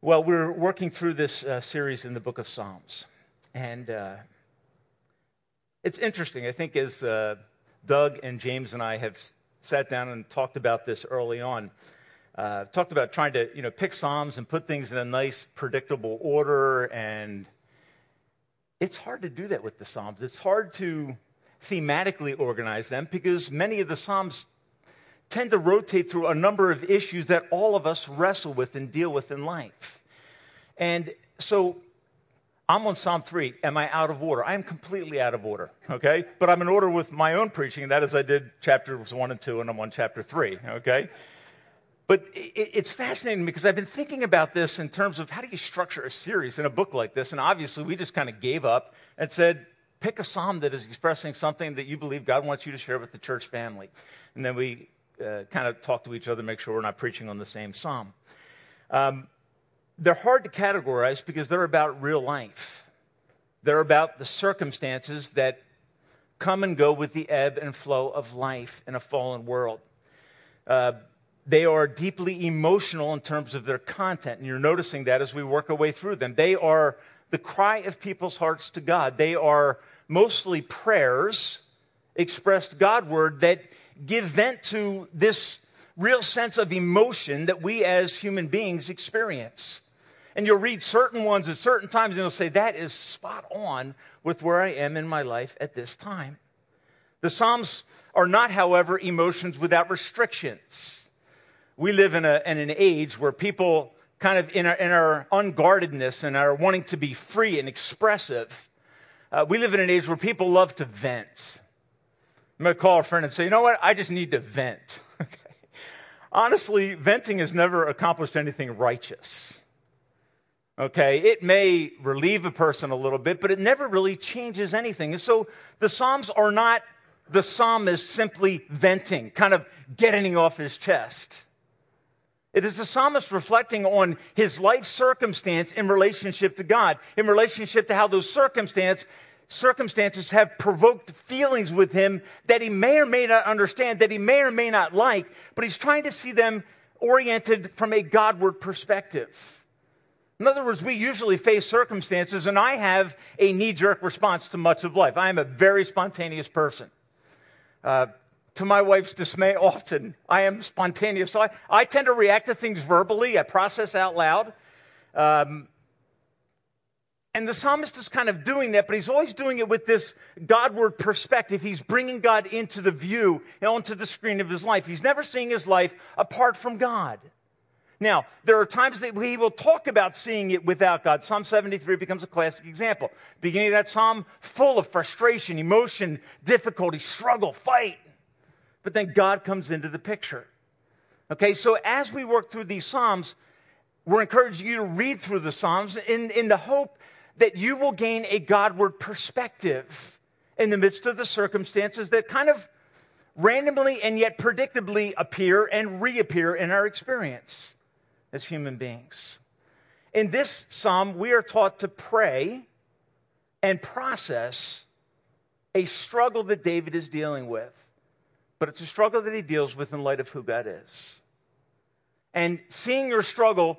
Well, we're working through this uh, series in the book of Psalms. And uh, it's interesting. I think as uh, Doug and James and I have sat down and talked about this early on, uh, talked about trying to you know, pick Psalms and put things in a nice, predictable order. And it's hard to do that with the Psalms. It's hard to thematically organize them because many of the Psalms tend to rotate through a number of issues that all of us wrestle with and deal with in life. And so I'm on Psalm 3. Am I out of order? I am completely out of order, okay? But I'm in order with my own preaching, that is I did chapters 1 and 2, and I'm on chapter 3, okay? But it's fascinating because I've been thinking about this in terms of how do you structure a series in a book like this? And obviously, we just kind of gave up and said, pick a psalm that is expressing something that you believe God wants you to share with the church family. And then we uh, kind of talk to each other, make sure we're not preaching on the same psalm. Um, they're hard to categorize because they're about real life. They're about the circumstances that come and go with the ebb and flow of life in a fallen world. Uh, they are deeply emotional in terms of their content, and you're noticing that as we work our way through them. They are the cry of people's hearts to God. They are mostly prayers expressed Godward that give vent to this real sense of emotion that we as human beings experience. And you'll read certain ones at certain times and you'll say, that is spot on with where I am in my life at this time. The Psalms are not, however, emotions without restrictions. We live in, a, in an age where people kind of in our, in our unguardedness and our wanting to be free and expressive, uh, we live in an age where people love to vent. I'm going to call a friend and say, you know what? I just need to vent. okay. Honestly, venting has never accomplished anything righteous. Okay, it may relieve a person a little bit, but it never really changes anything. And so the Psalms are not the psalmist simply venting, kind of getting off his chest. It is the psalmist reflecting on his life circumstance in relationship to God, in relationship to how those circumstance circumstances have provoked feelings with him that he may or may not understand, that he may or may not like, but he's trying to see them oriented from a Godward perspective. In other words, we usually face circumstances, and I have a knee jerk response to much of life. I am a very spontaneous person. Uh, to my wife's dismay, often I am spontaneous. So I, I tend to react to things verbally, I process out loud. Um, and the psalmist is kind of doing that, but he's always doing it with this Godward perspective. He's bringing God into the view, onto the screen of his life. He's never seeing his life apart from God. Now, there are times that he will talk about seeing it without God. Psalm 73 becomes a classic example. Beginning of that psalm, full of frustration, emotion, difficulty, struggle, fight. But then God comes into the picture. Okay, so as we work through these psalms, we're encouraging you to read through the psalms in, in the hope that you will gain a Godward perspective in the midst of the circumstances that kind of randomly and yet predictably appear and reappear in our experience as human beings. In this psalm, we are taught to pray and process a struggle that David is dealing with, but it's a struggle that he deals with in light of who God is. And seeing your struggle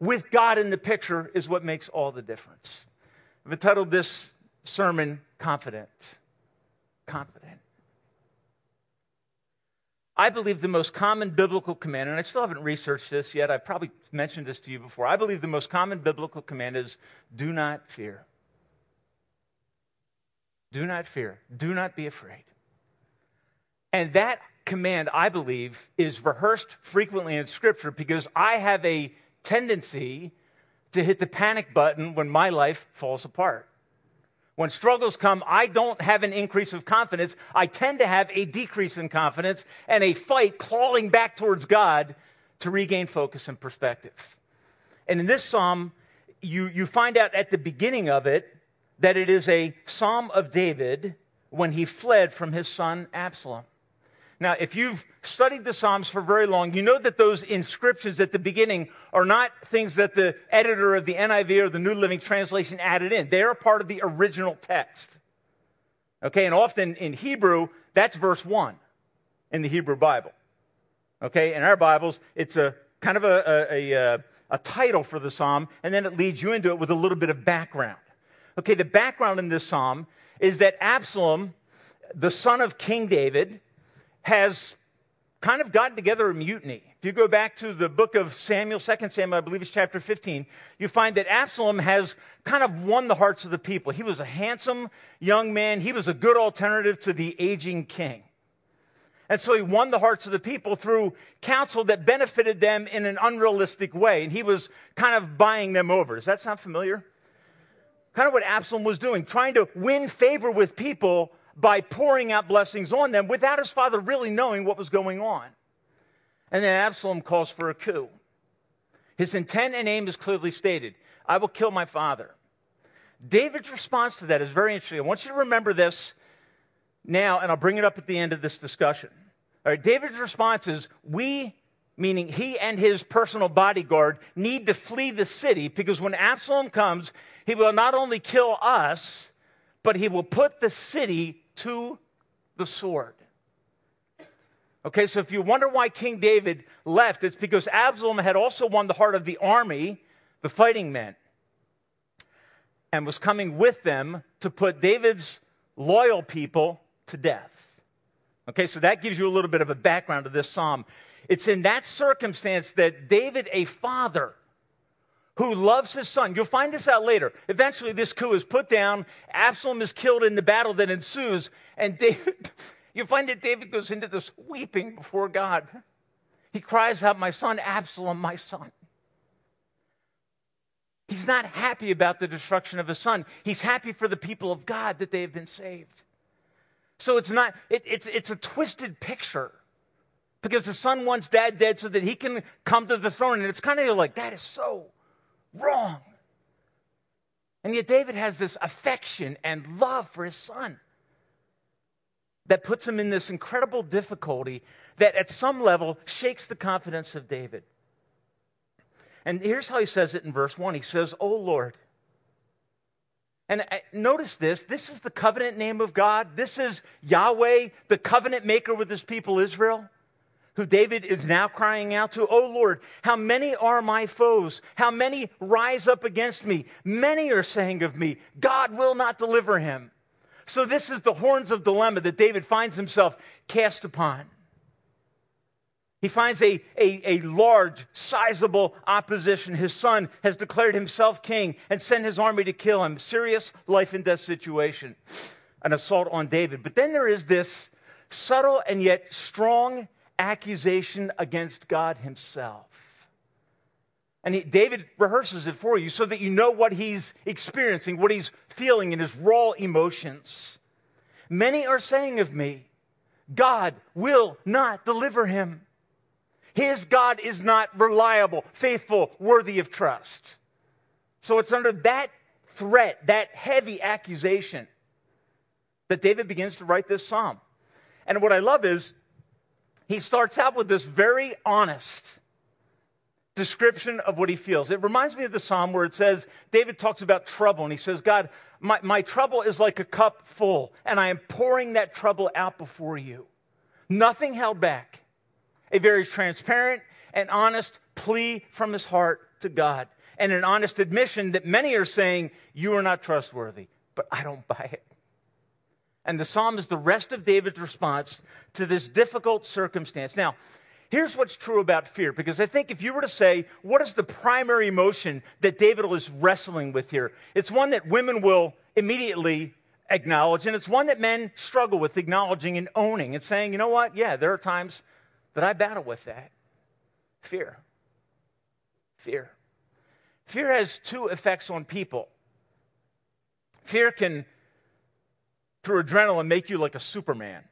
with God in the picture is what makes all the difference. I've entitled this sermon Confident. Confident. I believe the most common biblical command, and I still haven't researched this yet, I've probably mentioned this to you before. I believe the most common biblical command is do not fear. Do not fear. Do not be afraid. And that command, I believe, is rehearsed frequently in Scripture because I have a tendency to hit the panic button when my life falls apart. When struggles come, I don't have an increase of confidence. I tend to have a decrease in confidence and a fight clawing back towards God to regain focus and perspective. And in this psalm, you, you find out at the beginning of it that it is a psalm of David when he fled from his son Absalom. Now, if you've studied the Psalms for very long, you know that those inscriptions at the beginning are not things that the editor of the NIV or the New Living Translation added in. They are part of the original text. Okay, and often in Hebrew, that's verse 1 in the Hebrew Bible. Okay, in our Bibles, it's a kind of a, a, a, uh, a title for the psalm, and then it leads you into it with a little bit of background. Okay, the background in this psalm is that Absalom, the son of King David, has kind of gotten together a mutiny. If you go back to the book of Samuel, 2 Samuel, I believe it's chapter 15, you find that Absalom has kind of won the hearts of the people. He was a handsome young man, he was a good alternative to the aging king. And so he won the hearts of the people through counsel that benefited them in an unrealistic way. And he was kind of buying them over. Does that sound familiar? Kind of what Absalom was doing, trying to win favor with people by pouring out blessings on them without his father really knowing what was going on. And then Absalom calls for a coup. His intent and aim is clearly stated I will kill my father. David's response to that is very interesting. I want you to remember this now, and I'll bring it up at the end of this discussion. All right, David's response is We, meaning he and his personal bodyguard, need to flee the city because when Absalom comes, he will not only kill us, but he will put the city to the sword. Okay, so if you wonder why King David left, it's because Absalom had also won the heart of the army, the fighting men, and was coming with them to put David's loyal people to death. Okay, so that gives you a little bit of a background to this psalm. It's in that circumstance that David, a father, who loves his son. You'll find this out later. Eventually, this coup is put down. Absalom is killed in the battle that ensues. And David, you'll find that David goes into this weeping before God. He cries out, My son, Absalom, my son. He's not happy about the destruction of his son. He's happy for the people of God that they have been saved. So it's not, it, it's, it's a twisted picture because the son wants dad dead so that he can come to the throne. And it's kind of like, that is so wrong. And yet, David has this affection and love for his son that puts him in this incredible difficulty that, at some level, shakes the confidence of David. And here's how he says it in verse 1 He says, O Lord. And uh, notice this this is the covenant name of God. This is Yahweh, the covenant maker with his people Israel who David is now crying out to, Oh Lord, how many are my foes? How many rise up against me? Many are saying of me, God will not deliver him. So, this is the horns of dilemma that David finds himself cast upon. He finds a, a, a, large, sizable opposition. His son has declared himself king and sent his army to kill him. Serious life and death situation, an assault on David. But then there is this subtle and yet strong accusation against God himself. And he, David rehearses it for you so that you know what he's experiencing, what he's feeling in his raw emotions. Many are saying of me, God will not deliver him. His God is not reliable, faithful, worthy of trust. So it's under that threat, that heavy accusation, that David begins to write this psalm. And what I love is he starts out with this very honest description of what he feels. It reminds me of the psalm where it says, David talks about trouble, and he says, God, my, my trouble is like a cup full, and I am pouring that trouble out before you. Nothing held back. A very transparent and honest plea from his heart to God, and an honest admission that many are saying, You are not trustworthy, but I don't buy it. And the psalm is the rest of David's response to this difficult circumstance. Now, here's what's true about fear, because I think if you were to say, what is the primary emotion that David is wrestling with here? It's one that women will immediately acknowledge, and it's one that men struggle with acknowledging and owning and saying, you know what? Yeah, there are times that I battle with that. Fear. Fear. Fear has two effects on people. Fear can through adrenaline make you like a Superman.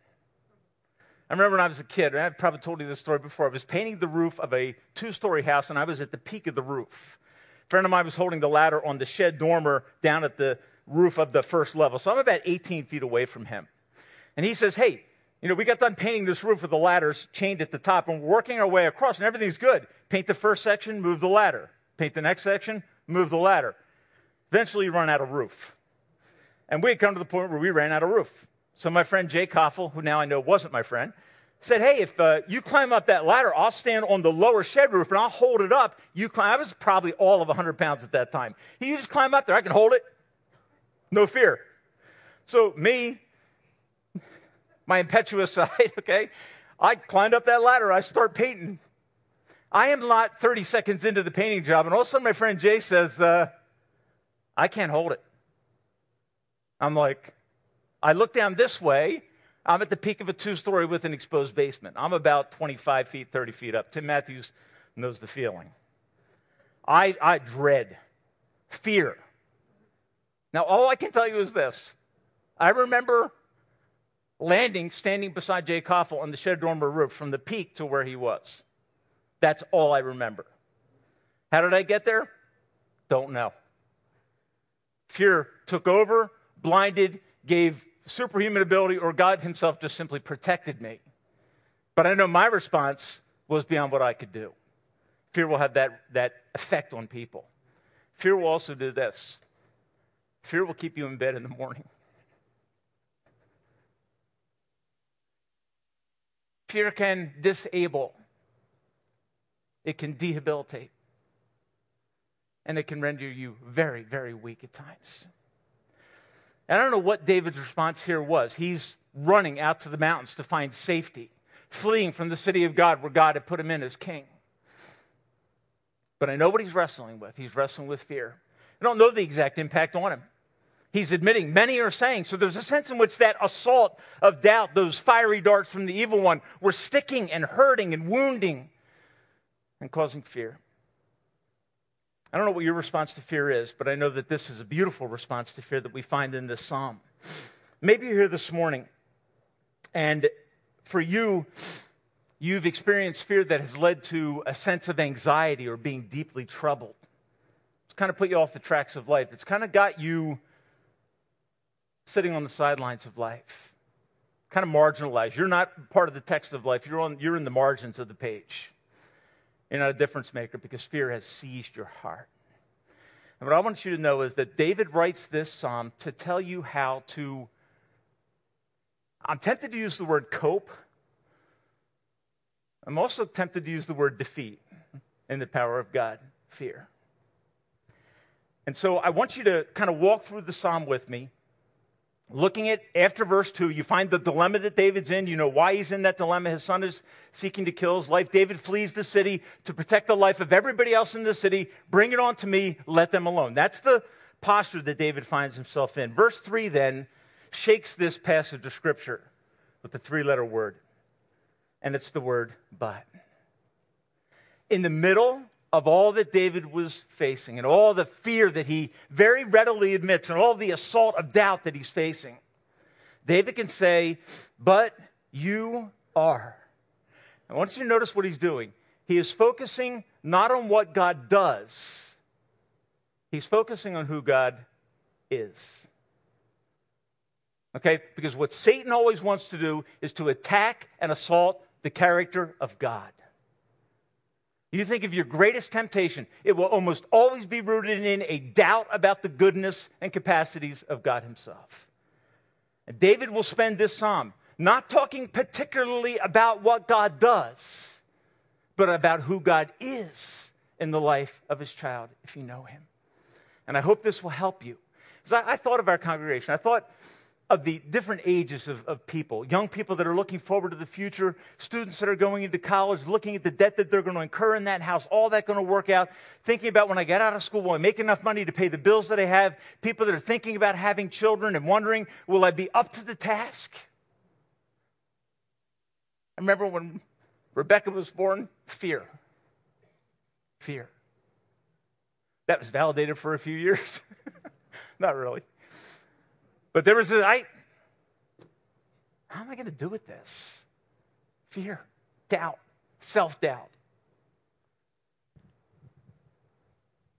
I remember when I was a kid, and I've probably told you this story before. I was painting the roof of a two story house, and I was at the peak of the roof. A friend of mine was holding the ladder on the shed dormer down at the roof of the first level. So I'm about 18 feet away from him. And he says, Hey, you know, we got done painting this roof with the ladders chained at the top, and we're working our way across, and everything's good. Paint the first section, move the ladder. Paint the next section, move the ladder. Eventually, you run out of roof. And we had come to the point where we ran out of roof. So my friend Jay Koffel, who now I know wasn't my friend, said, Hey, if uh, you climb up that ladder, I'll stand on the lower shed roof and I'll hold it up. You climb. I was probably all of 100 pounds at that time. He, you just climb up there. I can hold it. No fear. So, me, my impetuous side, okay, I climbed up that ladder. I start painting. I am not 30 seconds into the painting job, and all of a sudden my friend Jay says, uh, I can't hold it. I'm like, I look down this way. I'm at the peak of a two story with an exposed basement. I'm about 25 feet, 30 feet up. Tim Matthews knows the feeling. I, I dread fear. Now, all I can tell you is this I remember landing, standing beside Jay Koffel on the shed dormer roof from the peak to where he was. That's all I remember. How did I get there? Don't know. Fear took over, blinded, gave superhuman ability, or God Himself just simply protected me. But I know my response was beyond what I could do. Fear will have that, that effect on people. Fear will also do this fear will keep you in bed in the morning. Fear can disable, it can debilitate, and it can render you very, very weak at times. And I don't know what David's response here was. He's running out to the mountains to find safety, fleeing from the city of God where God had put him in as king. But I know what he's wrestling with. He's wrestling with fear. I don't know the exact impact on him he's admitting many are saying. So there's a sense in which that assault of doubt, those fiery darts from the evil one, were sticking and hurting and wounding and causing fear. I don't know what your response to fear is, but I know that this is a beautiful response to fear that we find in this psalm. Maybe you're here this morning, and for you, you've experienced fear that has led to a sense of anxiety or being deeply troubled. It's kind of put you off the tracks of life. It's kind of got you sitting on the sidelines of life, kind of marginalized. You're not part of the text of life, you're, on, you're in the margins of the page. You're not a difference maker because fear has seized your heart. And what I want you to know is that David writes this psalm to tell you how to. I'm tempted to use the word cope. I'm also tempted to use the word defeat in the power of God, fear. And so I want you to kind of walk through the psalm with me looking at after verse 2, you find the dilemma that David's in. You know why he's in that dilemma. His son is seeking to kill his life. David flees the city to protect the life of everybody else in the city. Bring it on to me, let them alone. That's the posture that David finds himself in. Verse 3 then shakes this passage of scripture with the three letter word, and it's the word but. In the middle of all that David was facing and all the fear that he very readily admits and all the assault of doubt that he's facing, David can say, But you are. I want you to notice what he's doing. He is focusing not on what God does, he's focusing on who God is. Okay? Because what Satan always wants to do is to attack and assault the character of God. You think of your greatest temptation, it will almost always be rooted in a doubt about the goodness and capacities of God Himself. And David will spend this psalm not talking particularly about what God does, but about who God is in the life of His child, if you know Him. And I hope this will help you. Because I, I thought of our congregation. I thought, of the different ages of, of people young people that are looking forward to the future, students that are going into college, looking at the debt that they're going to incur in that house, all that going to work out, thinking about when I get out of school, will I make enough money to pay the bills that I have? People that are thinking about having children and wondering, will I be up to the task? I remember when Rebecca was born, fear. Fear. That was validated for a few years. Not really. But there was a, I, how am I going to do with this? Fear, doubt, self doubt.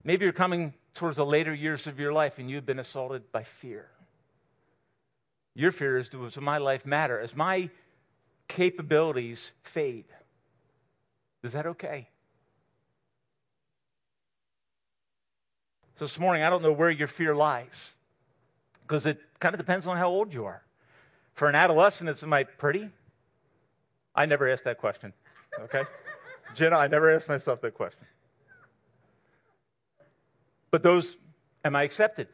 Maybe you're coming towards the later years of your life and you've been assaulted by fear. Your fear is does my life matter? As my capabilities fade, is that okay? So this morning, I don't know where your fear lies because it kind of depends on how old you are. For an adolescent, it's am I pretty? I never asked that question, okay? Jenna, I never asked myself that question. But those, am I accepted?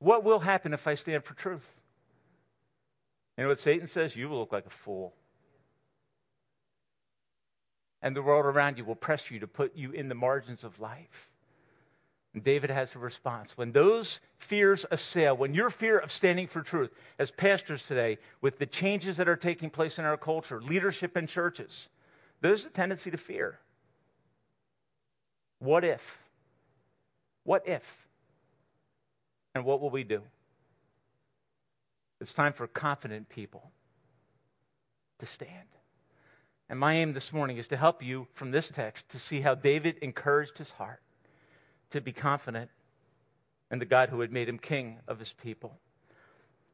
What will happen if I stand for truth? You know what Satan says? You will look like a fool. And the world around you will press you to put you in the margins of life. And David has a response. When those fears assail, when your fear of standing for truth, as pastors today, with the changes that are taking place in our culture, leadership in churches, there's a tendency to fear. What if? What if? And what will we do? It's time for confident people to stand. And my aim this morning is to help you from this text to see how David encouraged his heart to be confident in the God who had made him king of his people.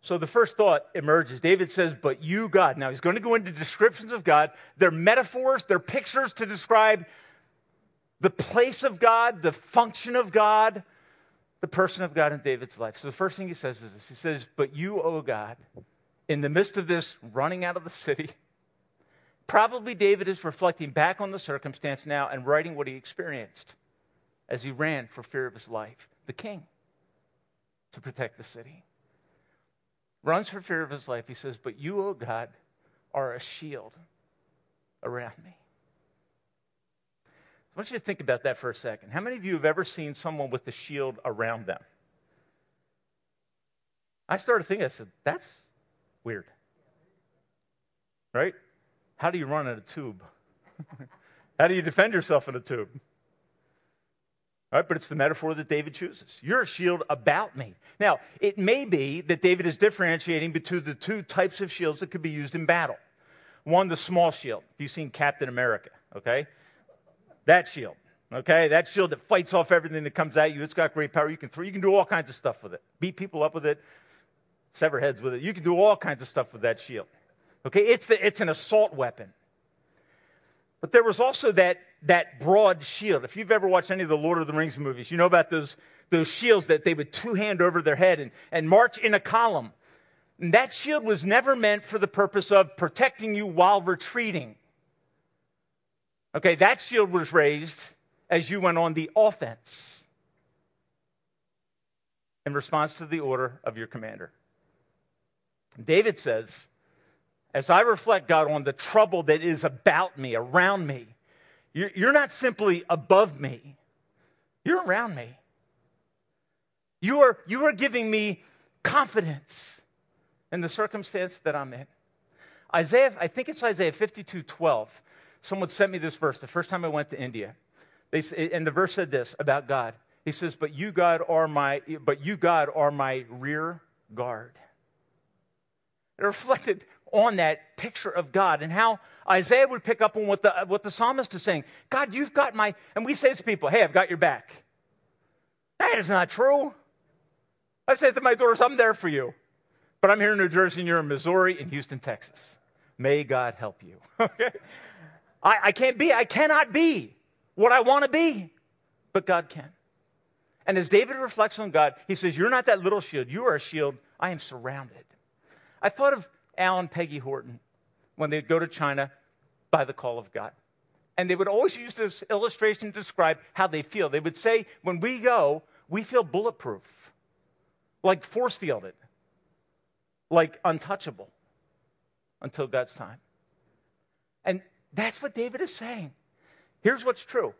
So the first thought emerges. David says, But you, God. Now he's going to go into descriptions of God. They're metaphors, they're pictures to describe the place of God, the function of God, the person of God in David's life. So the first thing he says is this He says, But you, O God, in the midst of this running out of the city, probably David is reflecting back on the circumstance now and writing what he experienced as he ran for fear of his life, the king, to protect the city. Runs for fear of his life. He says, But you, O God, are a shield around me. I want you to think about that for a second. How many of you have ever seen someone with a shield around them? I started thinking, I said, that's weird. Right? How do you run in a tube? How do you defend yourself in a tube? Right, but it's the metaphor that David chooses. You're a shield about me. Now, it may be that David is differentiating between the two types of shields that could be used in battle. One, the small shield. You've seen Captain America, okay? That shield, okay? That shield that fights off everything that comes at you. It's got great power. You can throw, you can do all kinds of stuff with it. Beat people up with it, sever heads with it. You can do all kinds of stuff with that shield. Okay? It's, the, it's an assault weapon. But there was also that, that broad shield. If you've ever watched any of the Lord of the Rings movies, you know about those, those shields that they would two hand over their head and, and march in a column. And that shield was never meant for the purpose of protecting you while retreating. Okay, that shield was raised as you went on the offense in response to the order of your commander. David says, as I reflect, God, on the trouble that is about me, around me, you're not simply above me, you're around me. You are, you are giving me confidence in the circumstance that I'm in. Isaiah, I think it's Isaiah 52 12. Someone sent me this verse the first time I went to India. They, and the verse said this about God. He says, But you, God, are my, but you, God, are my rear guard. It reflected on that picture of God and how Isaiah would pick up on what the, what the psalmist is saying. God, you've got my, and we say to people, hey, I've got your back. That is not true. I say to my daughters, I'm there for you. But I'm here in New Jersey and you're in Missouri and Houston, Texas. May God help you. okay? I, I can't be, I cannot be what I want to be, but God can. And as David reflects on God, he says, You're not that little shield. You are a shield. I am surrounded. I thought of Al and Peggy Horton when they'd go to China by the call of God. And they would always use this illustration to describe how they feel. They would say, when we go, we feel bulletproof, like force fielded, like untouchable until God's time. And that's what David is saying. Here's what's true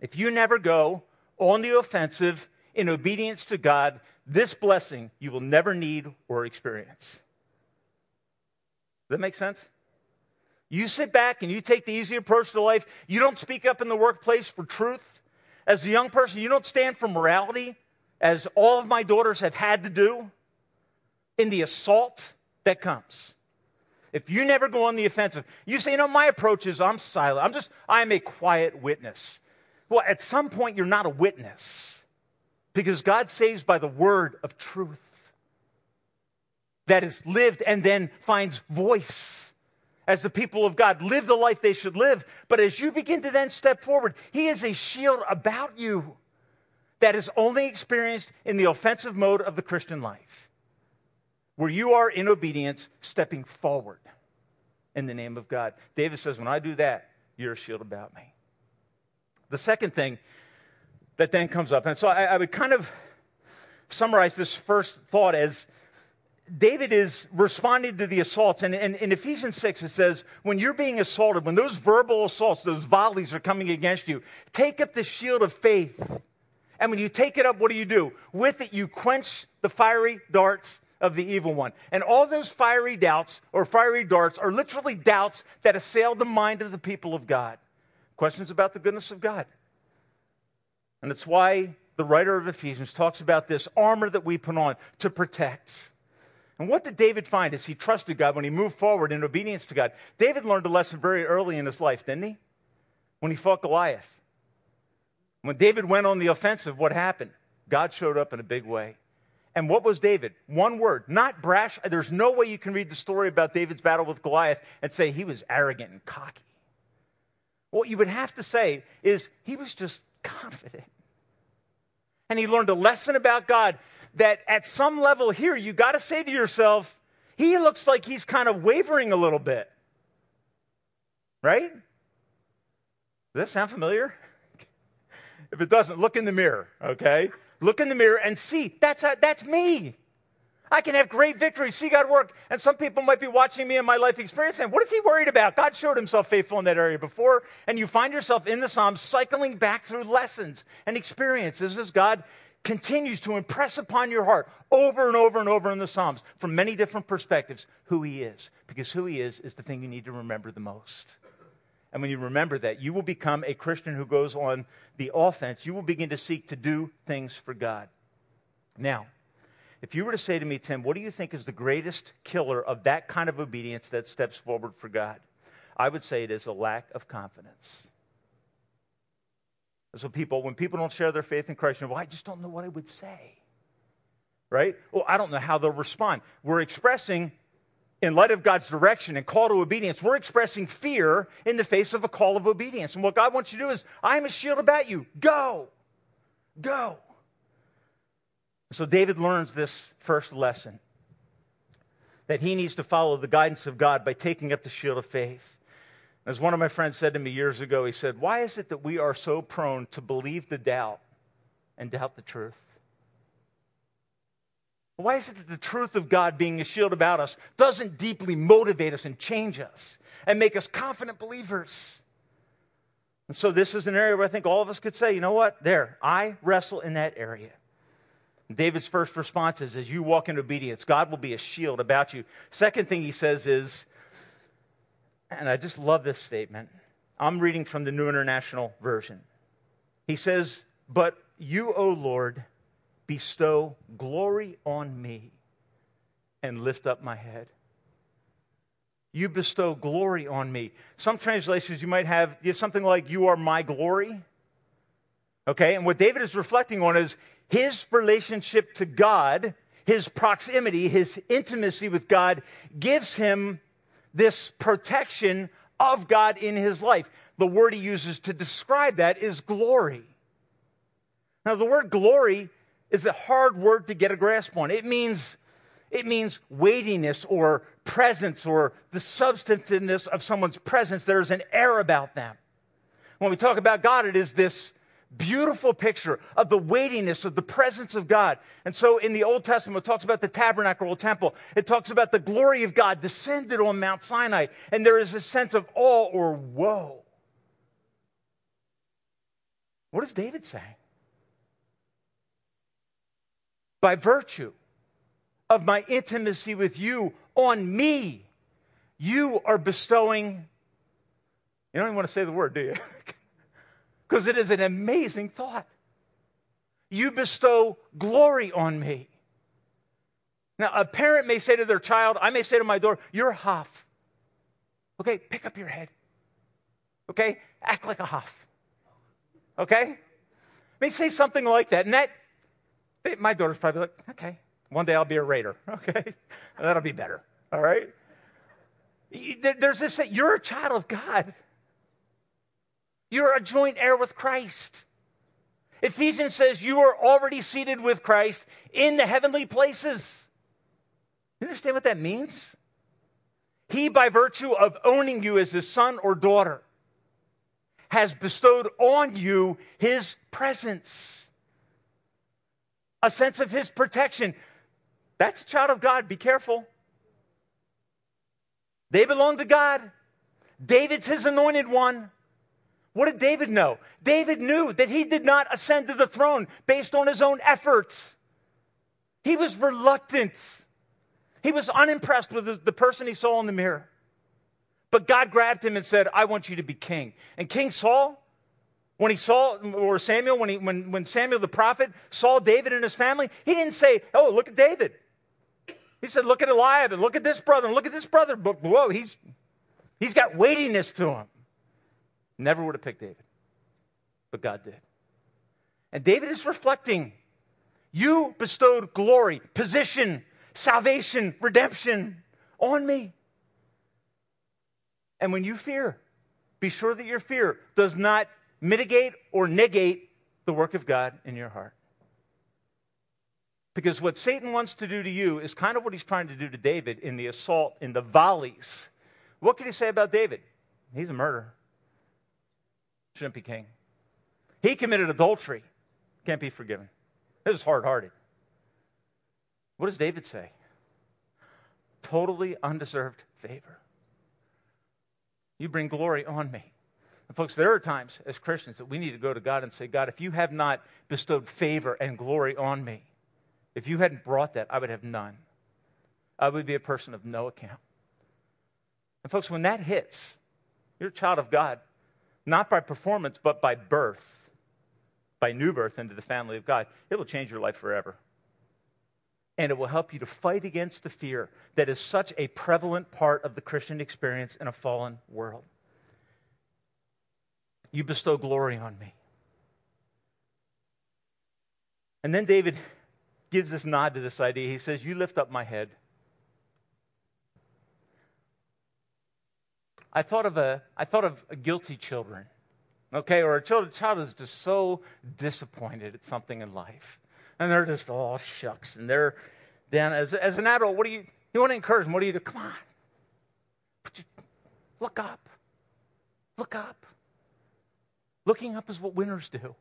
if you never go on the offensive in obedience to God, this blessing you will never need or experience that make sense? You sit back and you take the easy approach to life. You don't speak up in the workplace for truth. As a young person, you don't stand for morality, as all of my daughters have had to do in the assault that comes. If you never go on the offensive, you say, you know, my approach is I'm silent. I'm just, I'm a quiet witness. Well, at some point, you're not a witness because God saves by the word of truth that is lived and then finds voice as the people of God live the life they should live. But as you begin to then step forward, He is a shield about you that is only experienced in the offensive mode of the Christian life, where you are in obedience stepping forward in the name of God. David says, When I do that, you're a shield about me. The second thing that then comes up, and so I, I would kind of summarize this first thought as David is responding to the assaults. And, in Ephesians 6, it says, when you're being assaulted, when those verbal assaults, those volleys are coming against you, take up the shield of faith. And when you take it up, what do you do? With it, you quench the fiery darts of the evil one. And all those fiery doubts or fiery darts are literally doubts that assail the mind of the people of God. Questions about the goodness of God. And it's why the writer of Ephesians talks about this armor that we put on to protect. And what did David find as he trusted God when he moved forward in obedience to God? David learned a lesson very early in his life, didn't he? When he fought Goliath. When David went on the offensive, what happened? God showed up in a big way. And what was David? One word, not brash. There's no way you can read the story about David's battle with Goliath and say he was arrogant and cocky. What you would have to say is he was just confident. And he learned a lesson about God that at some level here, you got to say to yourself, he looks like he's kind of wavering a little bit. Right? Does that sound familiar? If it doesn't, look in the mirror, okay? Look in the mirror and see, that's, a, that's me. I can have great victory, see God work. And some people might be watching me in my life experience and what is he worried about? God showed himself faithful in that area before. And you find yourself in the Psalms cycling back through lessons and experiences as God continues to impress upon your heart over and over and over in the Psalms from many different perspectives who he is. Because who he is is the thing you need to remember the most. And when you remember that, you will become a Christian who goes on the offense. You will begin to seek to do things for God. Now, if you were to say to me, Tim, what do you think is the greatest killer of that kind of obedience that steps forward for God? I would say it is a lack of confidence. So people, when people don't share their faith in Christ, well, I just don't know what I would say. Right? Well, I don't know how they'll respond. We're expressing in light of God's direction and call to obedience, we're expressing fear in the face of a call of obedience. And what God wants you to do is, I'm a shield about you. Go. Go. So David learns this first lesson that he needs to follow the guidance of God by taking up the shield of faith. As one of my friends said to me years ago, he said, Why is it that we are so prone to believe the doubt and doubt the truth? Why is it that the truth of God being a shield about us doesn't deeply motivate us and change us and make us confident believers? And so, this is an area where I think all of us could say, you know what? There, I wrestle in that area. David's first response is, as you walk in obedience, God will be a shield about you. Second thing he says is, and I just love this statement. I'm reading from the New International Version. He says, But you, O Lord, bestow glory on me and lift up my head. You bestow glory on me. Some translations you might have, you have something like, You are my glory. Okay, and what David is reflecting on is his relationship to God, his proximity, his intimacy with God gives him this protection of God in his life. The word he uses to describe that is glory. Now, the word glory is a hard word to get a grasp on. It means, it means weightiness or presence or the substantiveness of someone's presence. There's an air about them. When we talk about God, it is this beautiful picture of the weightiness of the presence of God. And so in the Old Testament, it talks about the tabernacle or temple. It talks about the glory of God descended on Mount Sinai. And there is a sense of awe or woe. What does David say? by virtue of my intimacy with you on me, you are bestowing. You don't even want to say the word, do you? Because it is an amazing thought. You bestow glory on me. Now, a parent may say to their child, I may say to my daughter, You're Hoff. Okay, pick up your head. Okay, act like a Hoff. Okay? May say something like that, and that eh, my daughter's probably like, okay, one day I'll be a raider. Okay, that'll be better. All right. There's this that you're a child of God. You're a joint heir with Christ. Ephesians says you are already seated with Christ in the heavenly places. You understand what that means? He, by virtue of owning you as his son or daughter, has bestowed on you his presence, a sense of his protection. That's a child of God. Be careful. They belong to God. David's his anointed one. What did David know? David knew that he did not ascend to the throne based on his own efforts. He was reluctant. He was unimpressed with the person he saw in the mirror. But God grabbed him and said, I want you to be king. And King Saul, when he saw, or Samuel, when, he, when, when Samuel the prophet saw David and his family, he didn't say, Oh, look at David. He said, Look at Eliab and look at this brother and look at this brother. But whoa, he's, he's got weightiness to him. Never would have picked David, but God did. And David is reflecting you bestowed glory, position, salvation, redemption on me. And when you fear, be sure that your fear does not mitigate or negate the work of God in your heart. Because what Satan wants to do to you is kind of what he's trying to do to David in the assault, in the volleys. What can he say about David? He's a murderer. Shouldn't be king. He committed adultery. Can't be forgiven. This is hard hearted. What does David say? Totally undeserved favor. You bring glory on me. And folks, there are times as Christians that we need to go to God and say, God, if you have not bestowed favor and glory on me, if you hadn't brought that, I would have none. I would be a person of no account. And folks, when that hits, you're a child of God, not by performance, but by birth by new birth into the family of God, it will change your life forever. And it will help you to fight against the fear that is such a prevalent part of the Christian experience in a fallen world. You bestow glory on me. And then David gives this nod to this idea. He says, You lift up my head. I thought of, a, I thought of guilty children okay? Or a child, child is just so disappointed at something in life. And they're just, oh, shucks. And they're, then as, as an adult, what do you, you want to encourage them? What do you do? Come on. You, look up. Look up. Looking up is what winners do.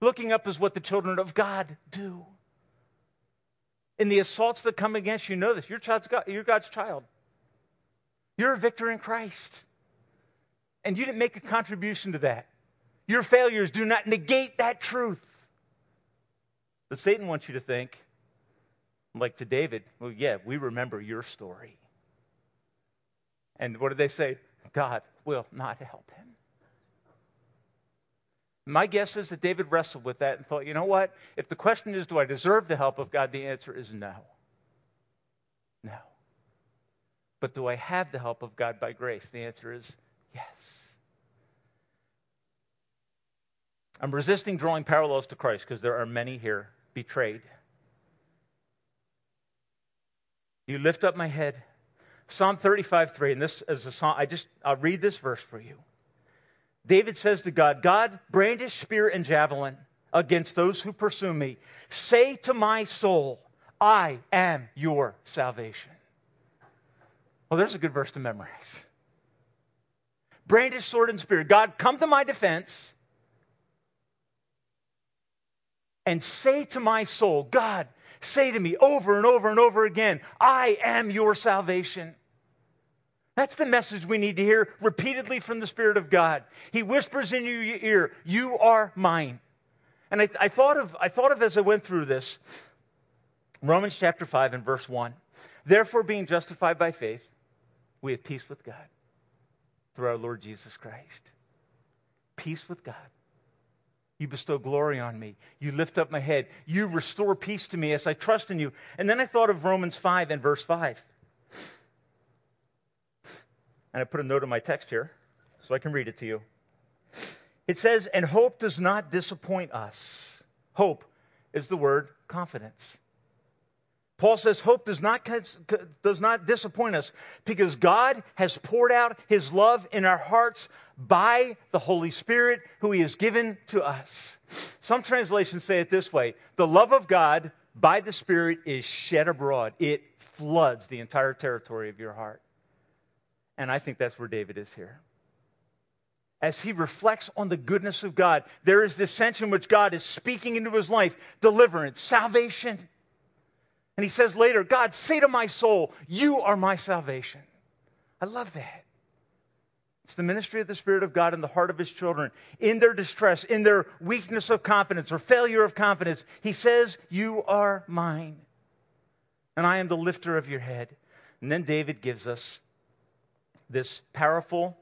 Looking up is what the children of God do. In the assaults that come against you, know this. Your child's God, you're God's child. You're a victor in Christ and you didn't make a contribution to that. Your failures do not negate that truth. But Satan wants you to think, like to David, well, yeah, we remember your story. And what did they say? God will not help him. My guess is that David wrestled with that and thought, you know what? If the question is, do I deserve the help of God? The answer is no. No. But do I have the help of God by grace? The answer is Yes. I'm resisting drawing parallels to Christ because there are many here betrayed. You lift up my head. Psalm 35, 3, and this is a song, I just, I'll read this verse for you. David says to God, God, brandish spear and javelin against those who pursue me. Say to my soul, I am your salvation. Well, there's a good verse to memorize brandish sword and spear. God, come to my defense and say to my soul, God, say to me over and over and over again, I am your salvation. That's the message we need to hear repeatedly from the Spirit of God. He whispers in your ear, You are mine. And I, I, thought of, I thought of as I went through this, Romans chapter 5 and verse 1. Therefore, being justified by faith, we have peace with God through our Lord Jesus Christ. Peace with God. You bestow glory on me. You lift up my head. You restore peace to me as I trust in you. And then I thought of Romans 5 and verse 5. And I put a note in my text here so I can read it to you. It says, And hope does not disappoint us. Hope is the word confidence. Paul says hope does not, does not disappoint us because God has poured out his love in our hearts by the Holy Spirit who he has given to us. Some translations say it this way the love of God by the Spirit is shed abroad, it floods the entire territory of your heart. And I think that's where David is here. As he reflects on the goodness of God, there is this sense in which God is speaking into his life deliverance, salvation. And he says later, God, say to my soul, You are my salvation. I love that. It's the ministry of the Spirit of God in the heart of His children. In their distress, in their weakness of confidence or failure of confidence, He says, You are mine, and I am the lifter of your head. And then David gives us this powerful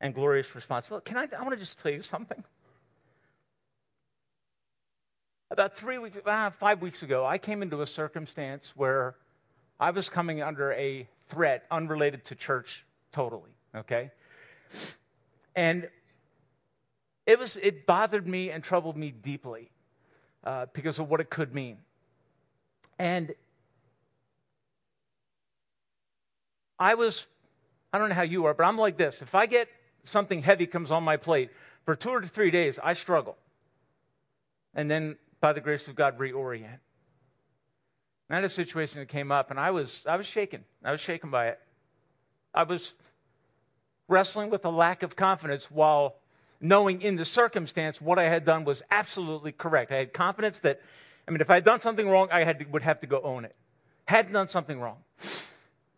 and glorious response. Look, can I, I want to just tell you something. About three weeks, ah, five weeks ago, I came into a circumstance where I was coming under a threat unrelated to church totally, okay? And it was it bothered me and troubled me deeply uh, because of what it could mean. And I was, I don't know how you are, but I'm like this. If I get something heavy comes on my plate, for two or three days, I struggle. And then, by the grace of God, reorient. I had a situation that came up, and I was, I was shaken. I was shaken by it. I was wrestling with a lack of confidence while knowing in the circumstance what I had done was absolutely correct. I had confidence that, I mean, if I had done something wrong, I had to, would have to go own it. Hadn't done something wrong.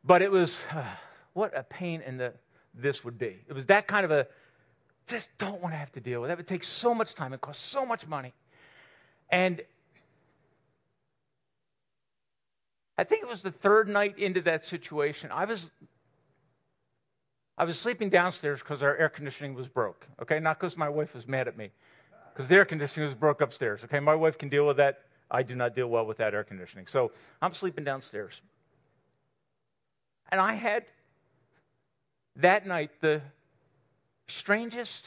But it was, uh, what a pain in the, this would be. It was that kind of a, just don't want to have to deal with. That It would take so much time. It cost so much money. And I think it was the third night into that situation. I was I was sleeping downstairs because our air conditioning was broke. Okay, not because my wife was mad at me, because the air conditioning was broke upstairs. Okay, my wife can deal with that. I do not deal well with that air conditioning. So I'm sleeping downstairs. And I had that night the strangest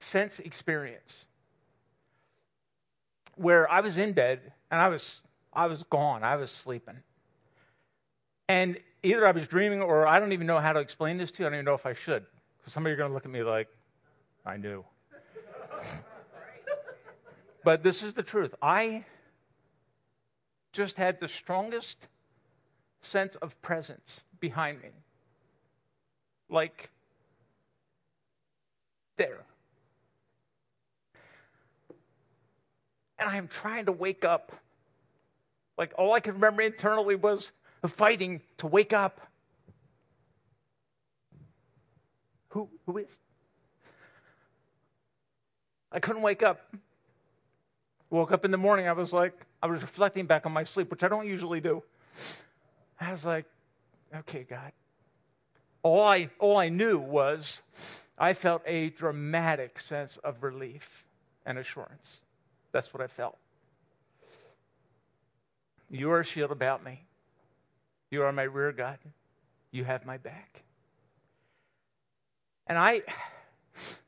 sense experience where I was in bed and I was I was gone. I was sleeping. And either I was dreaming or I don't even know how to explain this to you. I don't even know if I should. Because some of you are going to look at me like, I knew. but this is the truth. I just had the strongest sense of presence behind me. Like, there. And I am trying to wake up like all I could remember internally was fighting to wake up. Who, who is? I couldn't wake up. Woke up in the morning, I was like, I was reflecting back on my sleep, which I don't usually do. I was like, okay, God. All I, all I knew was I felt a dramatic sense of relief and assurance. That's what I felt. You are a shield about me. You are my rear guard. You have my back. And I,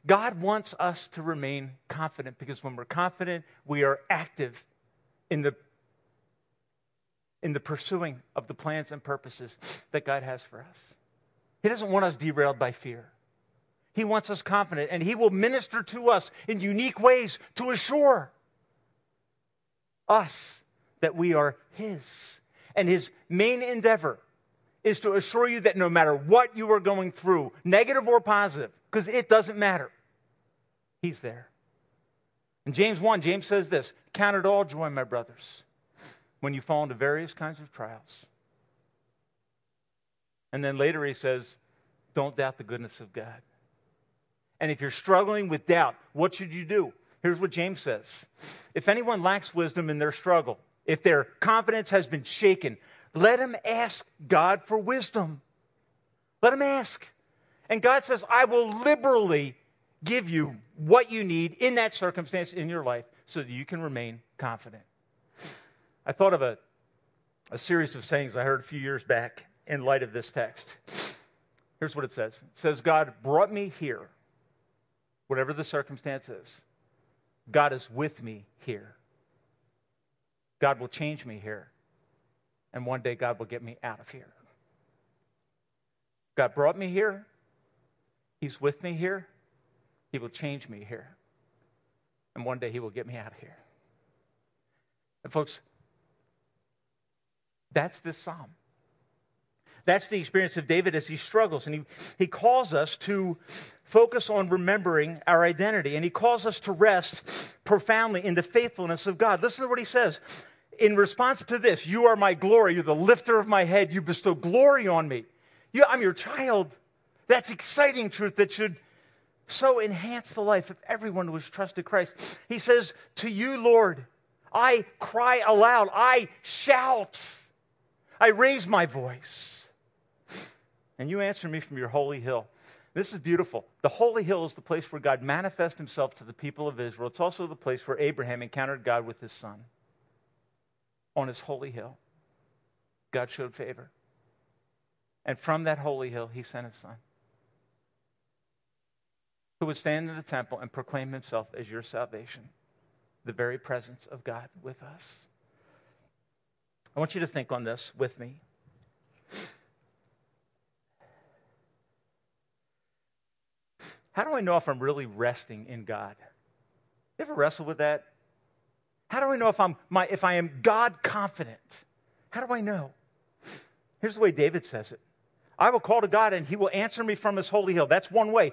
God wants us to remain confident because when we're confident, we are active in the, in the pursuing of the plans and purposes that God has for us. He doesn't want us derailed by fear. He wants us confident, and He will minister to us in unique ways to assure us that we are His. And His main endeavor is to assure you that no matter what you are going through, negative or positive, because it doesn't matter, He's there. In James 1, James says this Count it all joy, my brothers, when you fall into various kinds of trials. And then later he says, Don't doubt the goodness of God. And if you're struggling with doubt, what should you do? Here's what James says If anyone lacks wisdom in their struggle, if their confidence has been shaken, let them ask God for wisdom. Let them ask. And God says, I will liberally give you what you need in that circumstance in your life so that you can remain confident. I thought of a, a series of sayings I heard a few years back in light of this text. Here's what it says It says, God brought me here, whatever the circumstance is. God is with me here. God will change me here. And one day God will get me out of here. God brought me here. He's with me here. He will change me here. And one day He will get me out of here. And, folks, that's this psalm. That's the experience of David as he struggles. And he, he calls us to focus on remembering our identity. And he calls us to rest profoundly in the faithfulness of God. Listen to what he says. In response to this, you are my glory. You're the lifter of my head. You bestow glory on me. You, I'm your child. That's exciting truth that should so enhance the life of everyone who has trusted Christ. He says, To you, Lord, I cry aloud. I shout. I raise my voice and you answer me from your holy hill. This is beautiful. The holy hill is the place where God manifests himself to the people of Israel. It's also the place where Abraham encountered God with his son. On his holy hill, God showed favor. And from that holy hill, he sent his son, who would stand in the temple and proclaim himself as your salvation, the very presence of God with us. I want you to think on this with me. How do I know if I'm really resting in God? You ever wrestle with that? How do I know if I'm my, if I am God confident? How do I know? Here's the way David says it. I will call to God and he will answer me from his holy hill. That's one way.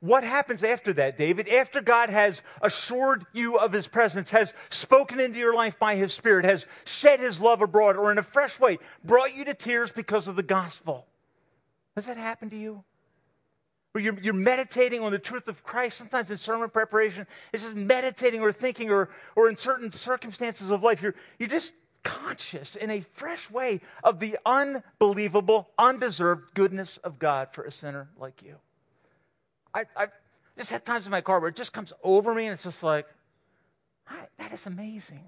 What happens after that, David? After God has assured you of his presence, has spoken into your life by his spirit, has shed his love abroad, or in a fresh way brought you to tears because of the gospel. Has that happened to you? Where you're, you're meditating on the truth of Christ, sometimes in sermon preparation, it's just meditating or thinking, or, or in certain circumstances of life, you're, you're just conscious in a fresh way of the unbelievable, undeserved goodness of God for a sinner like you. I, I've just had times in my car where it just comes over me and it's just like, that is amazing.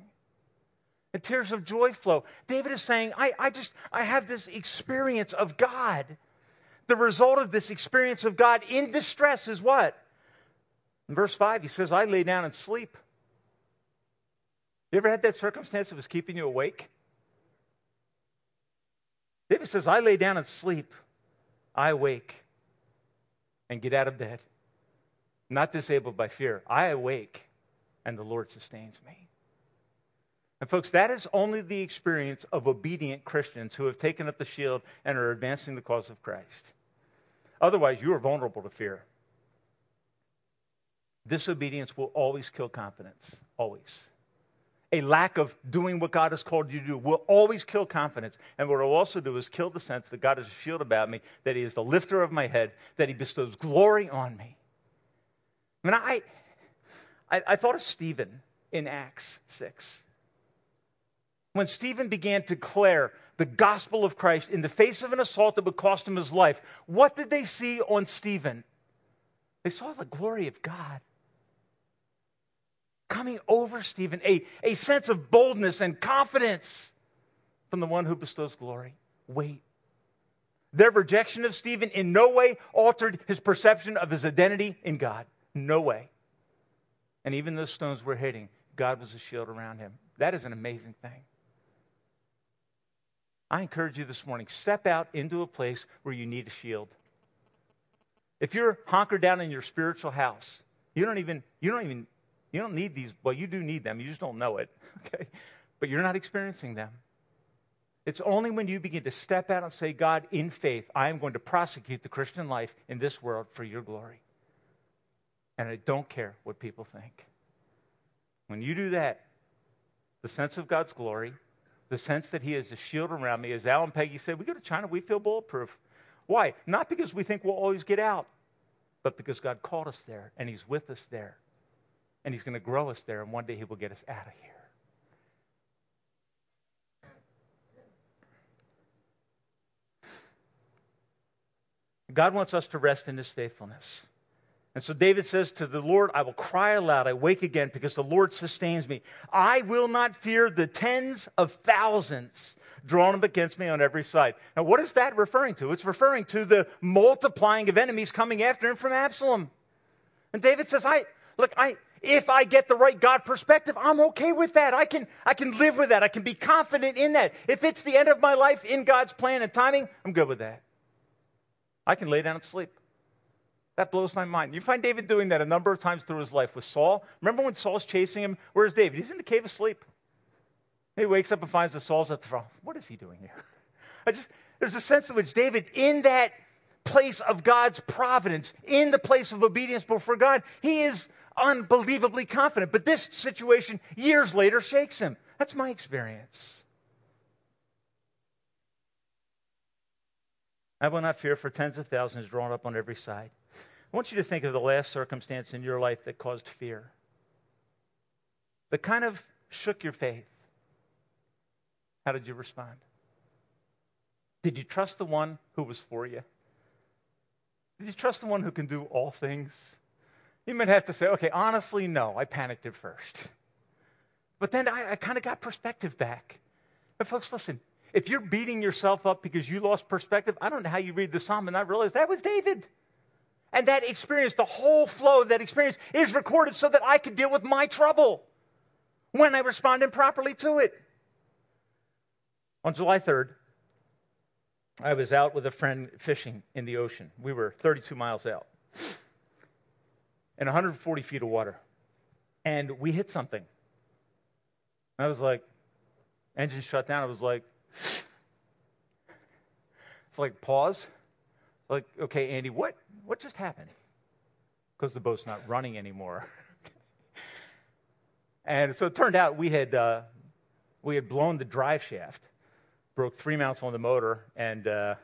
And tears of joy flow. David is saying, I, I just, I have this experience of God the result of this experience of God in distress is what? In verse 5, he says, I lay down and sleep. You ever had that circumstance that was keeping you awake? David says, I lay down and sleep. I awake and get out of bed. Not disabled by fear. I awake and the Lord sustains me. And, folks, that is only the experience of obedient Christians who have taken up the shield and are advancing the cause of Christ. Otherwise, you are vulnerable to fear. Disobedience will always kill confidence. Always. A lack of doing what God has called you to do will always kill confidence. And what it will also do is kill the sense that God is a shield about me, that He is the lifter of my head, that He bestows glory on me. I mean, I, I, I thought of Stephen in Acts 6 when Stephen began to declare the gospel of Christ in the face of an assault that would cost him his life, what did they see on Stephen? They saw the glory of God coming over Stephen, a, a sense of boldness and confidence from the one who bestows glory. Wait. Their rejection of Stephen in no way altered his perception of his identity in God. No way. And even those stones were hitting, God was a shield around him. That is an amazing thing. I encourage you this morning step out into a place where you need a shield. If you're hunkered down in your spiritual house, you don't even, you don't even, you don't need these. Well, you do need them. You just don't know it. Okay. But you're not experiencing them. It's only when you begin to step out and say, God, in faith, I am going to prosecute the Christian life in this world for your glory. And I don't care what people think. When you do that, the sense of God's glory the sense that He is a shield around me. As Alan Peggy said, we go to China, we feel bulletproof. Why? Not because we think we'll always get out, but because God called us there and He's with us there. And He's going to grow us there, and one day He will get us out of here. God wants us to rest in His faithfulness. And so David says to the Lord, I will cry aloud, I wake again because the Lord sustains me. I will not fear the tens of thousands drawn up against me on every side. Now, what is that referring to? It's referring to the multiplying of enemies coming after him from Absalom. And David says, I look, I if I get the right God perspective, I'm okay with that. I can, I can live with that. I can be confident in that. If it's the end of my life in God's plan and timing, I'm good with that. I can lay down and sleep. That blows my mind. You find David doing that a number of times through his life with Saul. Remember when Saul's chasing him? Where's David? He's in the cave asleep. He wakes up and finds that Saul's at the front. What is he doing here? I just, there's a sense in which David, in that place of God's providence, in the place of obedience before God, he is unbelievably confident. But this situation, years later, shakes him. That's my experience. I will not fear, for tens of thousands drawn up on every side. I want you to think of the last circumstance in your life that caused fear, that kind of shook your faith. How did you respond? Did you trust the one who was for you? Did you trust the one who can do all things? You might have to say, okay, honestly, no, I panicked at first. But then I, I kind of got perspective back. But folks, listen, if you're beating yourself up because you lost perspective, I don't know how you read the psalm and not realize that was David. And that experience, the whole flow of that experience, is recorded so that I could deal with my trouble when I respond improperly to it. On July 3rd, I was out with a friend fishing in the ocean. We were 32 miles out in 140 feet of water. And we hit something. I was like, engine shut down. I was like, it's like pause. Like, okay, Andy, what what just happened? Because the boat's not running anymore. and so it turned out we had uh, we had blown the drive shaft, broke three mounts on the motor, and uh,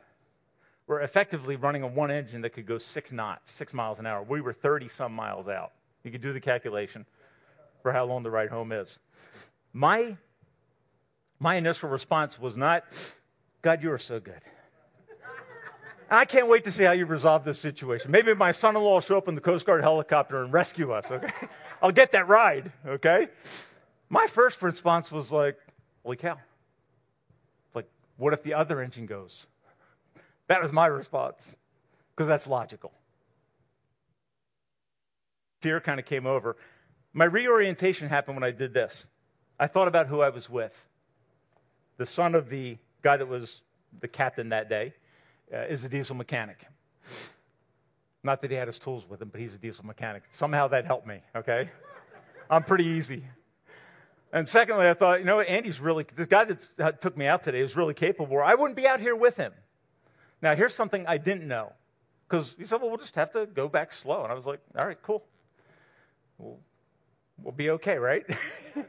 we're effectively running a one engine that could go six knots, six miles an hour. We were 30 some miles out. You could do the calculation for how long the ride home is. My, my initial response was not, God, you are so good. I can't wait to see how you resolve this situation. Maybe my son in law will show up in the Coast Guard helicopter and rescue us, okay? I'll get that ride, okay? My first response was like, holy cow. Like, what if the other engine goes? That was my response, because that's logical. Fear kind of came over. My reorientation happened when I did this. I thought about who I was with. The son of the guy that was the captain that day uh, is a diesel mechanic. Not that he had his tools with him, but he's a diesel mechanic. Somehow that helped me, okay? I'm pretty easy. And secondly, I thought, you know what, Andy's really, the guy that took me out today is really capable. I wouldn't be out here with him. Now, here's something I didn't know. Because he said, well, we'll just have to go back slow. And I was like, all right, cool. We'll, we'll be okay, right?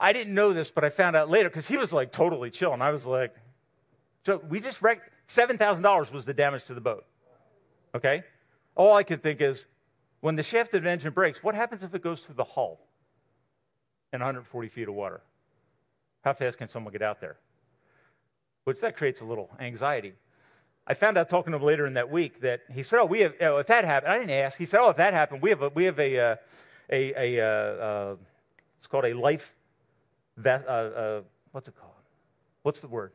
I didn't know this, but I found out later because he was like totally chill. And I was like, so we just wrecked $7,000 was the damage to the boat. Okay? All I can think is when the shafted engine breaks, what happens if it goes through the hull in 140 feet of water? How fast can someone get out there? which that creates a little anxiety. I found out talking to him later in that week that he said, "Oh, we have oh, if that happened." I didn't ask. He said, "Oh, if that happened, we have a we have a uh, a, a uh, uh, it's called a life vest. Uh, uh, what's it called? What's the word?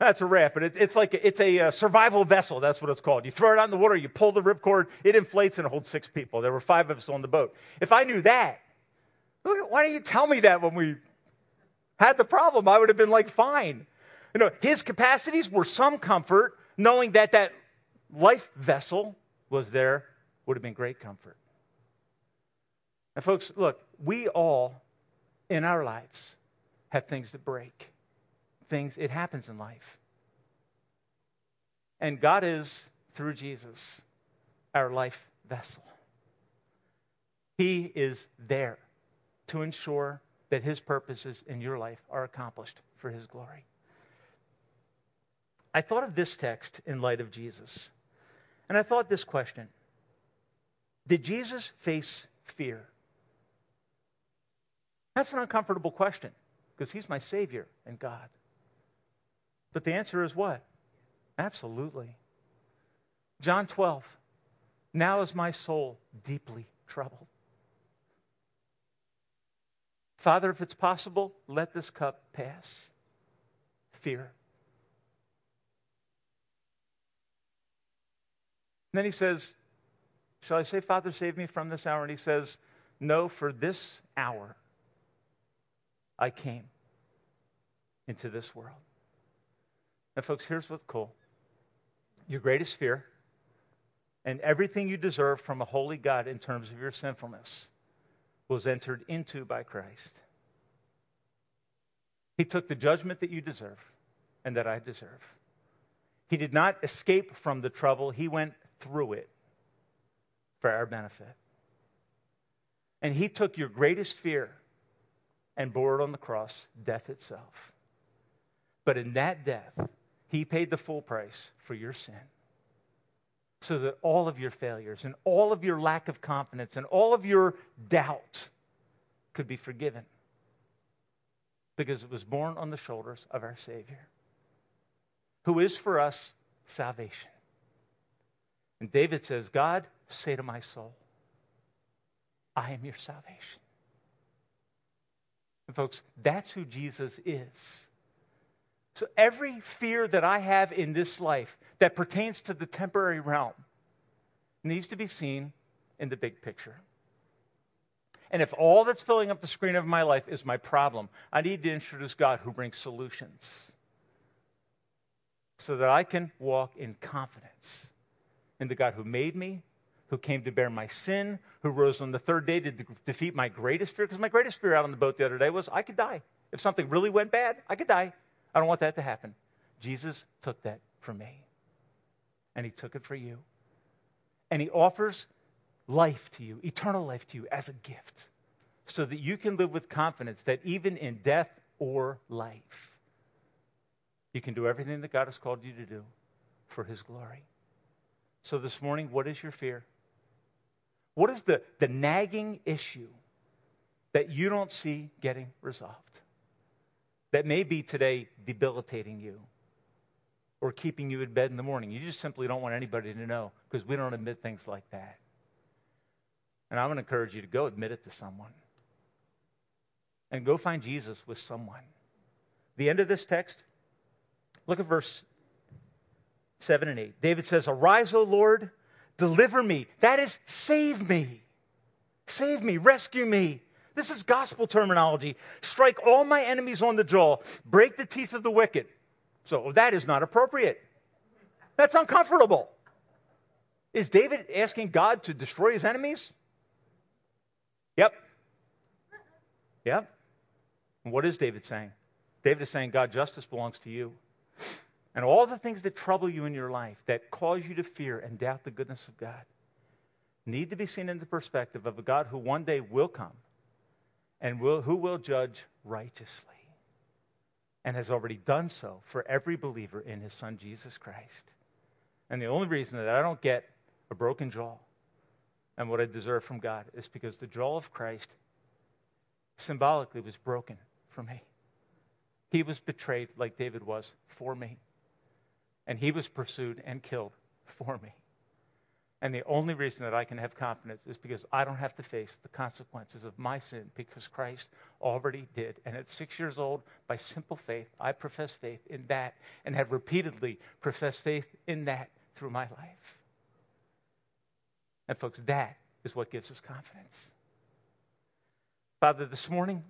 That's a raft, but it, it's like a, it's a uh, survival vessel. That's what it's called. You throw it out in the water, you pull the ripcord, it inflates and it holds six people. There were five of us on the boat. If I knew that, why didn't you tell me that when we had the problem? I would have been like, fine. You know, his capacities were some comfort, knowing that that life vessel was there would have been great comfort. And, folks, look, we all in our lives have things that break. Things, it happens in life. And God is, through Jesus, our life vessel. He is there to ensure that His purposes in your life are accomplished for His glory. I thought of this text in light of Jesus. And I thought this question Did Jesus face fear? That's an uncomfortable question because he's my Savior and God. But the answer is what? Absolutely. John 12. Now is my soul deeply troubled. Father, if it's possible, let this cup pass. Fear. And then he says, Shall I say, Father, save me from this hour? And he says, No, for this hour I came into this world. Now, folks, here's what's cool your greatest fear and everything you deserve from a holy God in terms of your sinfulness was entered into by Christ. He took the judgment that you deserve and that I deserve. He did not escape from the trouble, he went through it for our benefit. And he took your greatest fear and bore it on the cross, death itself. But in that death, he paid the full price for your sin. So that all of your failures and all of your lack of confidence and all of your doubt could be forgiven. Because it was borne on the shoulders of our Savior, who is for us salvation. And David says, God, say to my soul, I am your salvation. And folks, that's who Jesus is. So every fear that I have in this life that pertains to the temporary realm needs to be seen in the big picture. And if all that's filling up the screen of my life is my problem, I need to introduce God who brings solutions so that I can walk in confidence in the God who made me, who came to bear my sin, who rose on the third day to de- defeat my greatest fear. Because my greatest fear out on the boat the other day was I could die. If something really went bad, I could die. I don't want that to happen. Jesus took that for me, and He took it for you. And He offers life to you, eternal life to you, as a gift, so that you can live with confidence that even in death or life, you can do everything that God has called you to do for His glory. So, this morning, what is your fear? What is the, the nagging issue that you don't see getting resolved? That may be today debilitating you or keeping you in bed in the morning. You just simply don't want anybody to know because we don't admit things like that. And I'm going to encourage you to go admit it to someone and go find Jesus with someone. The end of this text, look at verse 7 and 8. David says, Arise, O Lord, deliver me. That is, save me. Save me, rescue me. This is gospel terminology. Strike all my enemies on the jaw, break the teeth of the wicked. So that is not appropriate. That's uncomfortable. Is David asking God to destroy his enemies? Yep. Yep. And what is David saying? David is saying, God, justice belongs to you. And all the things that trouble you in your life, that cause you to fear and doubt the goodness of God, need to be seen in the perspective of a God who one day will come and will, who will judge righteously and has already done so for every believer in his son Jesus Christ. And the only reason that I don't get a broken jaw and what I deserve from God is because the jaw of Christ symbolically was broken for me. He was betrayed like David was for me and he was pursued and killed for me. And the only reason that I can have confidence is because I don't have to face the consequences of my sin because Christ already did. And at six years old, by simple faith, I profess faith in that and have repeatedly professed faith in that through my life. And, folks, that is what gives us confidence. Father, this morning,